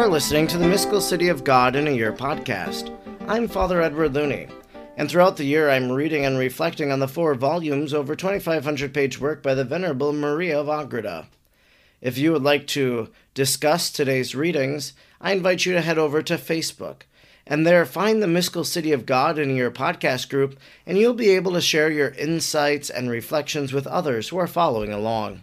are listening to the Mystical City of God in a Year podcast. I'm Father Edward Looney, and throughout the year I'm reading and reflecting on the four volumes over 2,500 page work by the Venerable Maria of Agreda. If you would like to discuss today's readings, I invite you to head over to Facebook and there find the Mystical City of God in your podcast group, and you'll be able to share your insights and reflections with others who are following along.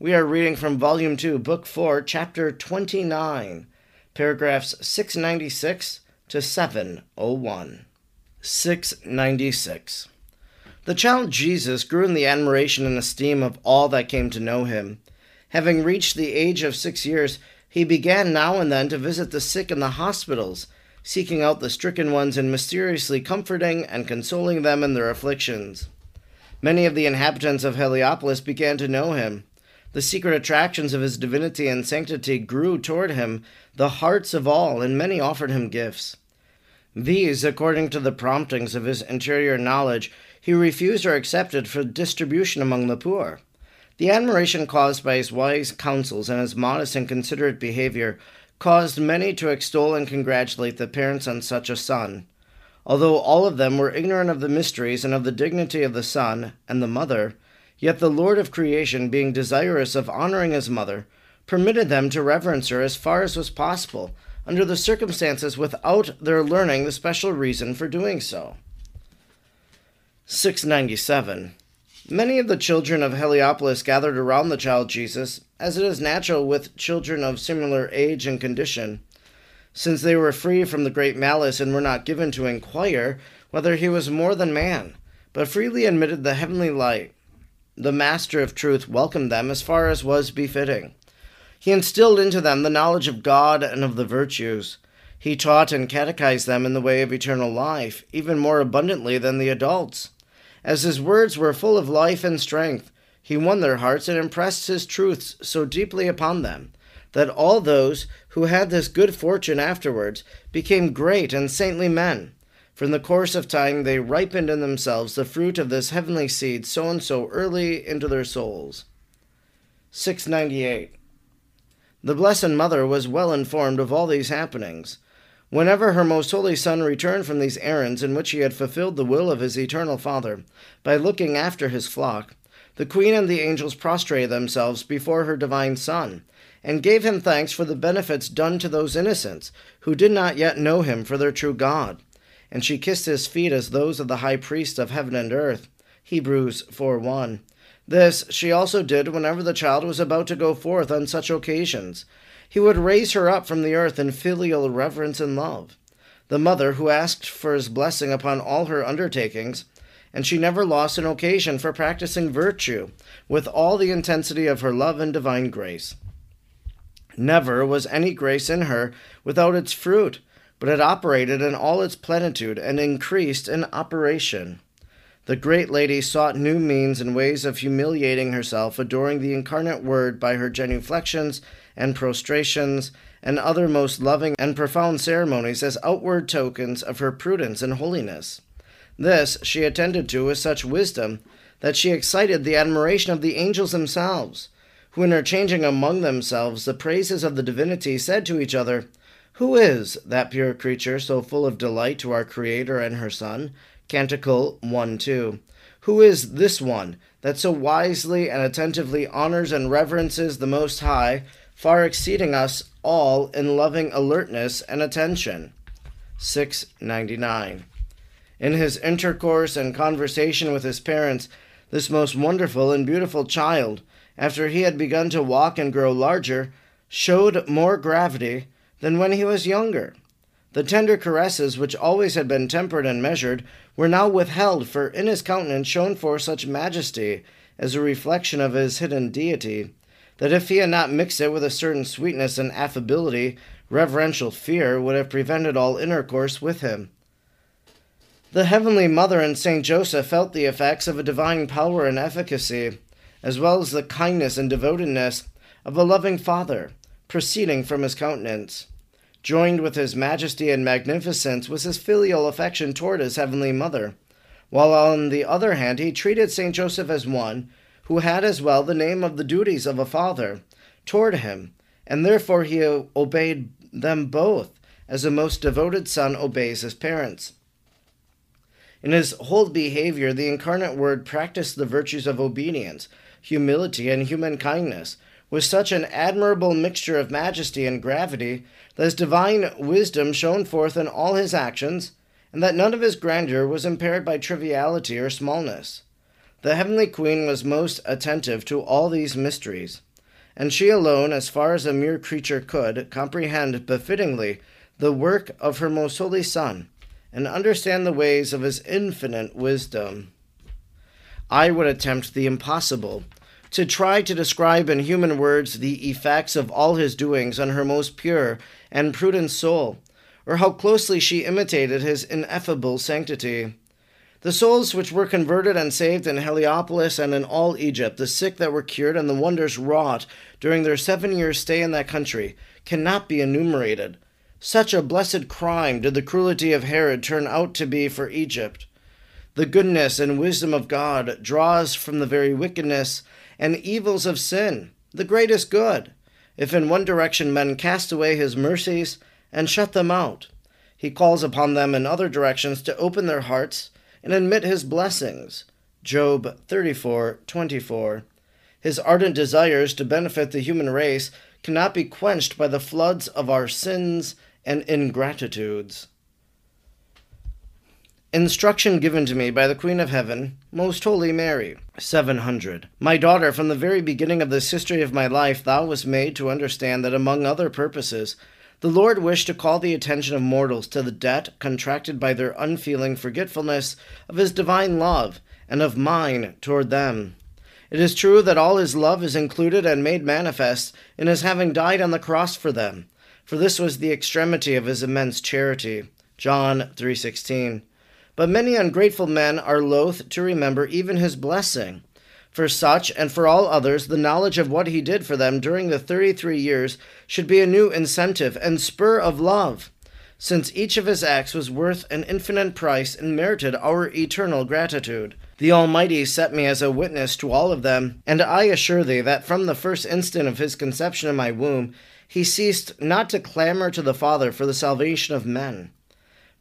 We are reading from Volume 2, Book 4, Chapter 29, paragraphs 696 to 701. 696. The child Jesus grew in the admiration and esteem of all that came to know him. Having reached the age of six years, he began now and then to visit the sick in the hospitals, seeking out the stricken ones and mysteriously comforting and consoling them in their afflictions. Many of the inhabitants of Heliopolis began to know him. The secret attractions of his divinity and sanctity grew toward him the hearts of all, and many offered him gifts. These, according to the promptings of his interior knowledge, he refused or accepted for distribution among the poor. The admiration caused by his wise counsels and his modest and considerate behavior caused many to extol and congratulate the parents on such a son. Although all of them were ignorant of the mysteries and of the dignity of the son and the mother, yet the Lord of creation, being desirous of honoring his mother, permitted them to reverence her as far as was possible, under the circumstances without their learning the special reason for doing so. 697. Many of the children of Heliopolis gathered around the child Jesus, as it is natural with children of similar age and condition, since they were free from the great malice and were not given to inquire whether he was more than man, but freely admitted the heavenly light. The Master of Truth welcomed them as far as was befitting. He instilled into them the knowledge of God and of the virtues. He taught and catechized them in the way of eternal life, even more abundantly than the adults. As his words were full of life and strength, he won their hearts and impressed his truths so deeply upon them that all those who had this good fortune afterwards became great and saintly men. In the course of time they ripened in themselves the fruit of this heavenly seed sown so early into their souls. 698. The Blessed Mother was well informed of all these happenings. Whenever her most holy Son returned from these errands in which he had fulfilled the will of his eternal Father, by looking after his flock, the Queen and the angels prostrated themselves before her divine Son, and gave him thanks for the benefits done to those innocents who did not yet know him for their true God. And she kissed his feet as those of the high priest of heaven and earth. Hebrews 4 1. This she also did whenever the child was about to go forth on such occasions he would raise her up from the earth in filial reverence and love. The mother who asked for his blessing upon all her undertakings, and she never lost an occasion for practicing virtue with all the intensity of her love and divine grace. Never was any grace in her without its fruit, but it operated in all its plenitude and increased in operation. The great lady sought new means and ways of humiliating herself, adoring the incarnate Word by her genuflections and prostrations, and other most loving and profound ceremonies as outward tokens of her prudence and holiness. This she attended to with such wisdom that she excited the admiration of the angels themselves, who, interchanging among themselves the praises of the divinity, said to each other, Who is that pure creature so full of delight to our Creator and her Son? Canticle 1 2. Who is this one that so wisely and attentively honors and reverences the Most High, far exceeding us all in loving alertness and attention. 699. In his intercourse and conversation with his parents, this most wonderful and beautiful child, after he had begun to walk and grow larger, showed more gravity than when he was younger. The tender caresses, which always had been tempered and measured, were now withheld, for in his countenance shone forth such majesty, as a reflection of his hidden deity, that if he had not mixed it with a certain sweetness and affability, reverential fear would have prevented all intercourse with him. The Heavenly Mother and Saint Joseph felt the effects of a divine power and efficacy, as well as the kindness and devotedness of a loving Father, proceeding from his countenance. Joined with his majesty and magnificence was his filial affection toward his heavenly mother, while on the other hand he treated Saint Joseph as one who had as well the name of the duties of a father toward him, and therefore he obeyed them both as a most devoted son obeys his parents. In his whole behavior, the incarnate Word practiced the virtues of obedience, humility, and human kindness, with such an admirable mixture of majesty and gravity that his divine wisdom shone forth in all his actions, and that none of his grandeur was impaired by triviality or smallness. The heavenly queen was most attentive to all these mysteries, and she alone, as far as a mere creature could, comprehend befittingly the work of her most holy Son, and understand the ways of his infinite wisdom. I would attempt the impossible to try to describe in human words the effects of all his doings on her most pure and prudent soul, or how closely she imitated his ineffable sanctity. The souls which were converted and saved in Heliopolis and in all Egypt, the sick that were cured, and the wonders wrought during their seven years' stay in that country, cannot be enumerated. Such a blessed crime did the cruelty of Herod turn out to be for Egypt. The goodness and wisdom of God draws from the very wickedness and evils of sin, the greatest good. If in one direction men cast away his mercies and shut them out, he calls upon them in other directions to open their hearts and admit his blessings. Job 34:24. His ardent desires to benefit the human race cannot be quenched by the floods of our sins and ingratitudes. Instruction given to me by the Queen of Heaven, Most Holy Mary. 700. My daughter, from the very beginning of this history of my life, thou wast made to understand that, among other purposes, the Lord wished to call the attention of mortals to the debt contracted by their unfeeling forgetfulness of his divine love and of mine toward them. It is true that all his love is included and made manifest in his having died on the cross for them, for this was the extremity of his immense charity. John 3:16. But many ungrateful men are loath to remember even his blessing. For such and for all others, the knowledge of what he did for them during the 33 years should be a new incentive and spur of love, since each of his acts was worth an infinite price and merited our eternal gratitude. The Almighty set me as a witness to all of them, and I assure thee that from the first instant of his conception in my womb, he ceased not to clamor to the Father for the salvation of men.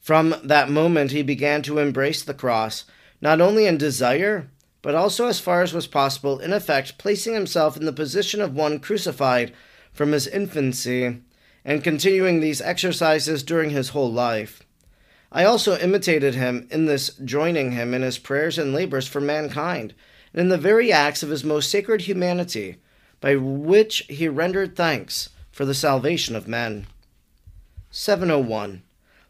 From that moment he began to embrace the cross, not only in desire, but also as far as was possible, in effect, placing himself in the position of one crucified from his infancy, and continuing these exercises during his whole life. I also imitated him in this joining him in his prayers and labors for mankind, and in the very acts of his most sacred humanity, by which he rendered thanks for the salvation of men. 701.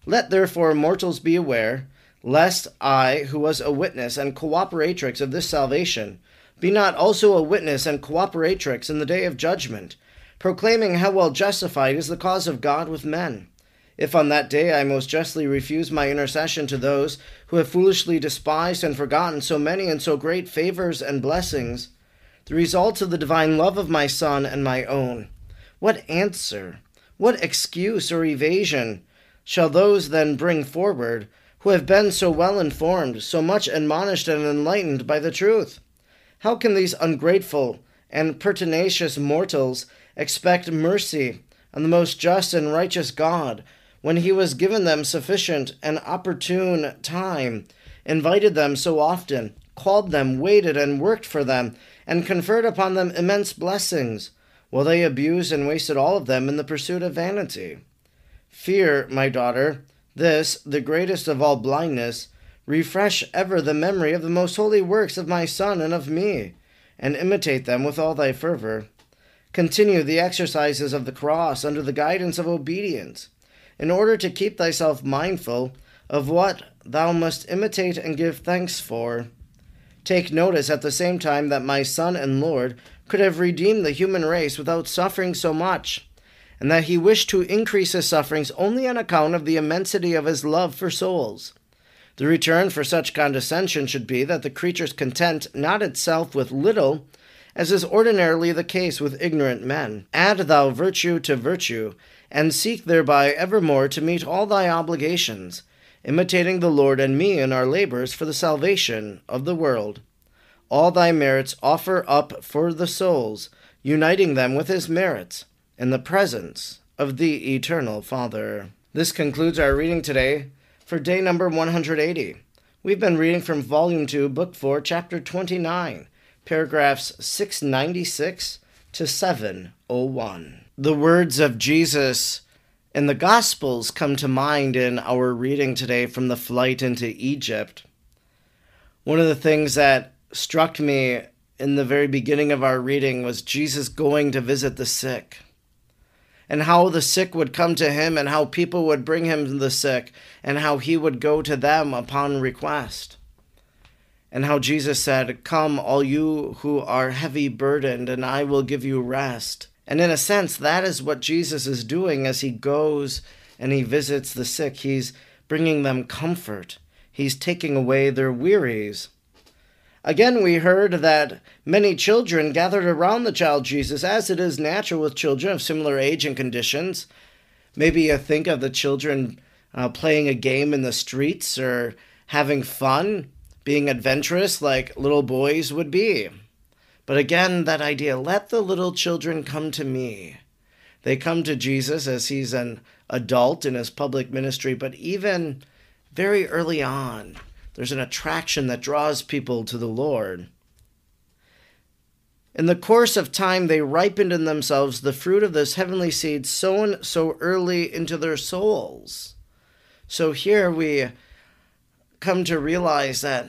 Let therefore mortals be aware, lest I, who was a witness and cooperatrix of this salvation, be not also a witness and cooperatrix in the day of judgment, proclaiming how well justified is the cause of God with men. If on that day I most justly refuse my intercession to those who have foolishly despised and forgotten so many and so great favors and blessings, the results of the divine love of my Son and my own, what answer, what excuse or evasion shall those then bring forward who have been so well informed, so much admonished and enlightened by the truth? How can these ungrateful and pertinacious mortals expect mercy on the most just and righteous God when he was given them sufficient and opportune time, invited them so often, called them, waited and worked for them, and conferred upon them immense blessings? while they abused and wasted all of them in the pursuit of vanity. Fear, my daughter, this, the greatest of all blindness, refresh ever the memory of the most holy works of my Son and of me, and imitate them with all thy fervor. Continue the exercises of the cross under the guidance of obedience, in order to keep thyself mindful of what thou must imitate and give thanks for. Take notice at the same time that my Son and Lord could have redeemed the human race without suffering so much, and that he wished to increase his sufferings only on account of the immensity of his love for souls. The return for such condescension should be that the creature's content not itself with little, as is ordinarily the case with ignorant men. Add thou virtue to virtue, and seek thereby evermore to meet all thy obligations, imitating the Lord and me in our labors for the salvation of the world. All thy merits offer up for the souls, uniting them with his merits, in the presence of the eternal Father. This concludes our reading today for day number 180. We've been reading from Volume 2, Book 4, Chapter 29 paragraphs 696 to 701. The words of Jesus in the Gospels come to mind in our reading today from the flight into Egypt. One of the things that struck me in the very beginning of our reading was Jesus going to visit the sick and how the sick would come to him and how people would bring him the sick and how he would go to them upon request and how Jesus said, Come, all you who are heavy burdened, and I will give you rest. And in a sense, that is what Jesus is doing as he goes and he visits the sick. He's bringing them comfort, he's taking away their wearies. Again, we heard that many children gathered around the child Jesus, as it is natural with children of similar age and conditions. Maybe you think of the children uh, playing a game in the streets or having fun being adventurous like little boys would be. But again, that idea let the little children come to me. They come to Jesus as he's an adult in his public ministry, but even very early on, there's an attraction that draws people to the Lord. In the course of time, they ripened in themselves the fruit of this heavenly seed sown so early into their souls. So here we come to realize that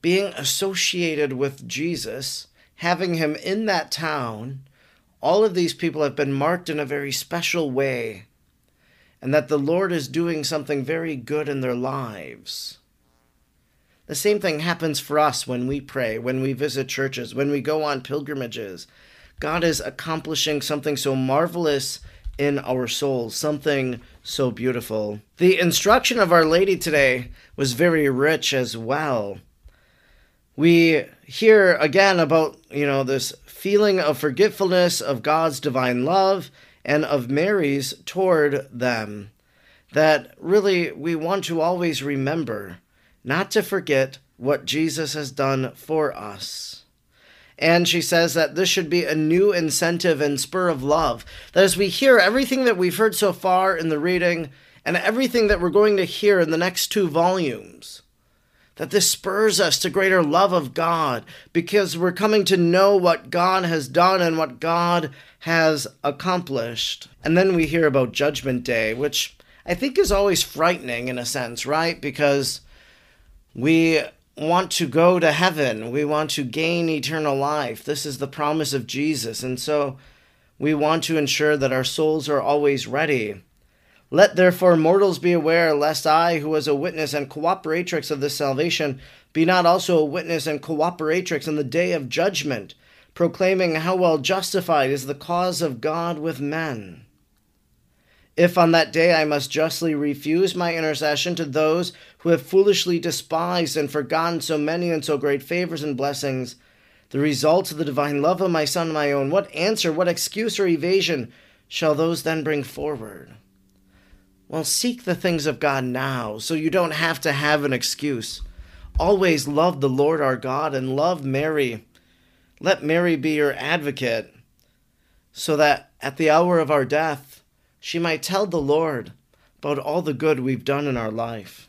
being associated with Jesus, having him in that town, all of these people have been marked in a very special way, and that the Lord is doing something very good in their lives. The same thing happens for us when we pray, when we visit churches, when we go on pilgrimages. God is accomplishing something so marvelous in our souls, something so beautiful. The instruction of Our Lady today was very rich as well we hear again about, you know, this feeling of forgetfulness of God's divine love and of Mary's toward them. That really we want to always remember, not to forget what Jesus has done for us. And she says that this should be a new incentive and spur of love. That as we hear everything that we've heard so far in the reading and everything that we're going to hear in the next two volumes, that this spurs us to greater love of God because we're coming to know what God has done and what God has accomplished. And then we hear about Judgment Day, which I think is always frightening in a sense, right? Because we want to go to heaven, we want to gain eternal life. This is the promise of Jesus. And so we want to ensure that our souls are always ready let therefore mortals be aware, lest I, who was a witness and cooperatrix of this salvation, be not also a witness and cooperatrix in the day of judgment, proclaiming how well justified is the cause of God with men. If on that day I must justly refuse my intercession to those who have foolishly despised and forgotten so many and so great favors and blessings, the results of the divine love of my Son my own, what answer, what excuse or evasion shall those then bring forward? Well, seek the things of God now so you don't have to have an excuse. Always love the Lord our God and love Mary. Let Mary be your advocate so that at the hour of our death she might tell the Lord about all the good we've done in our life.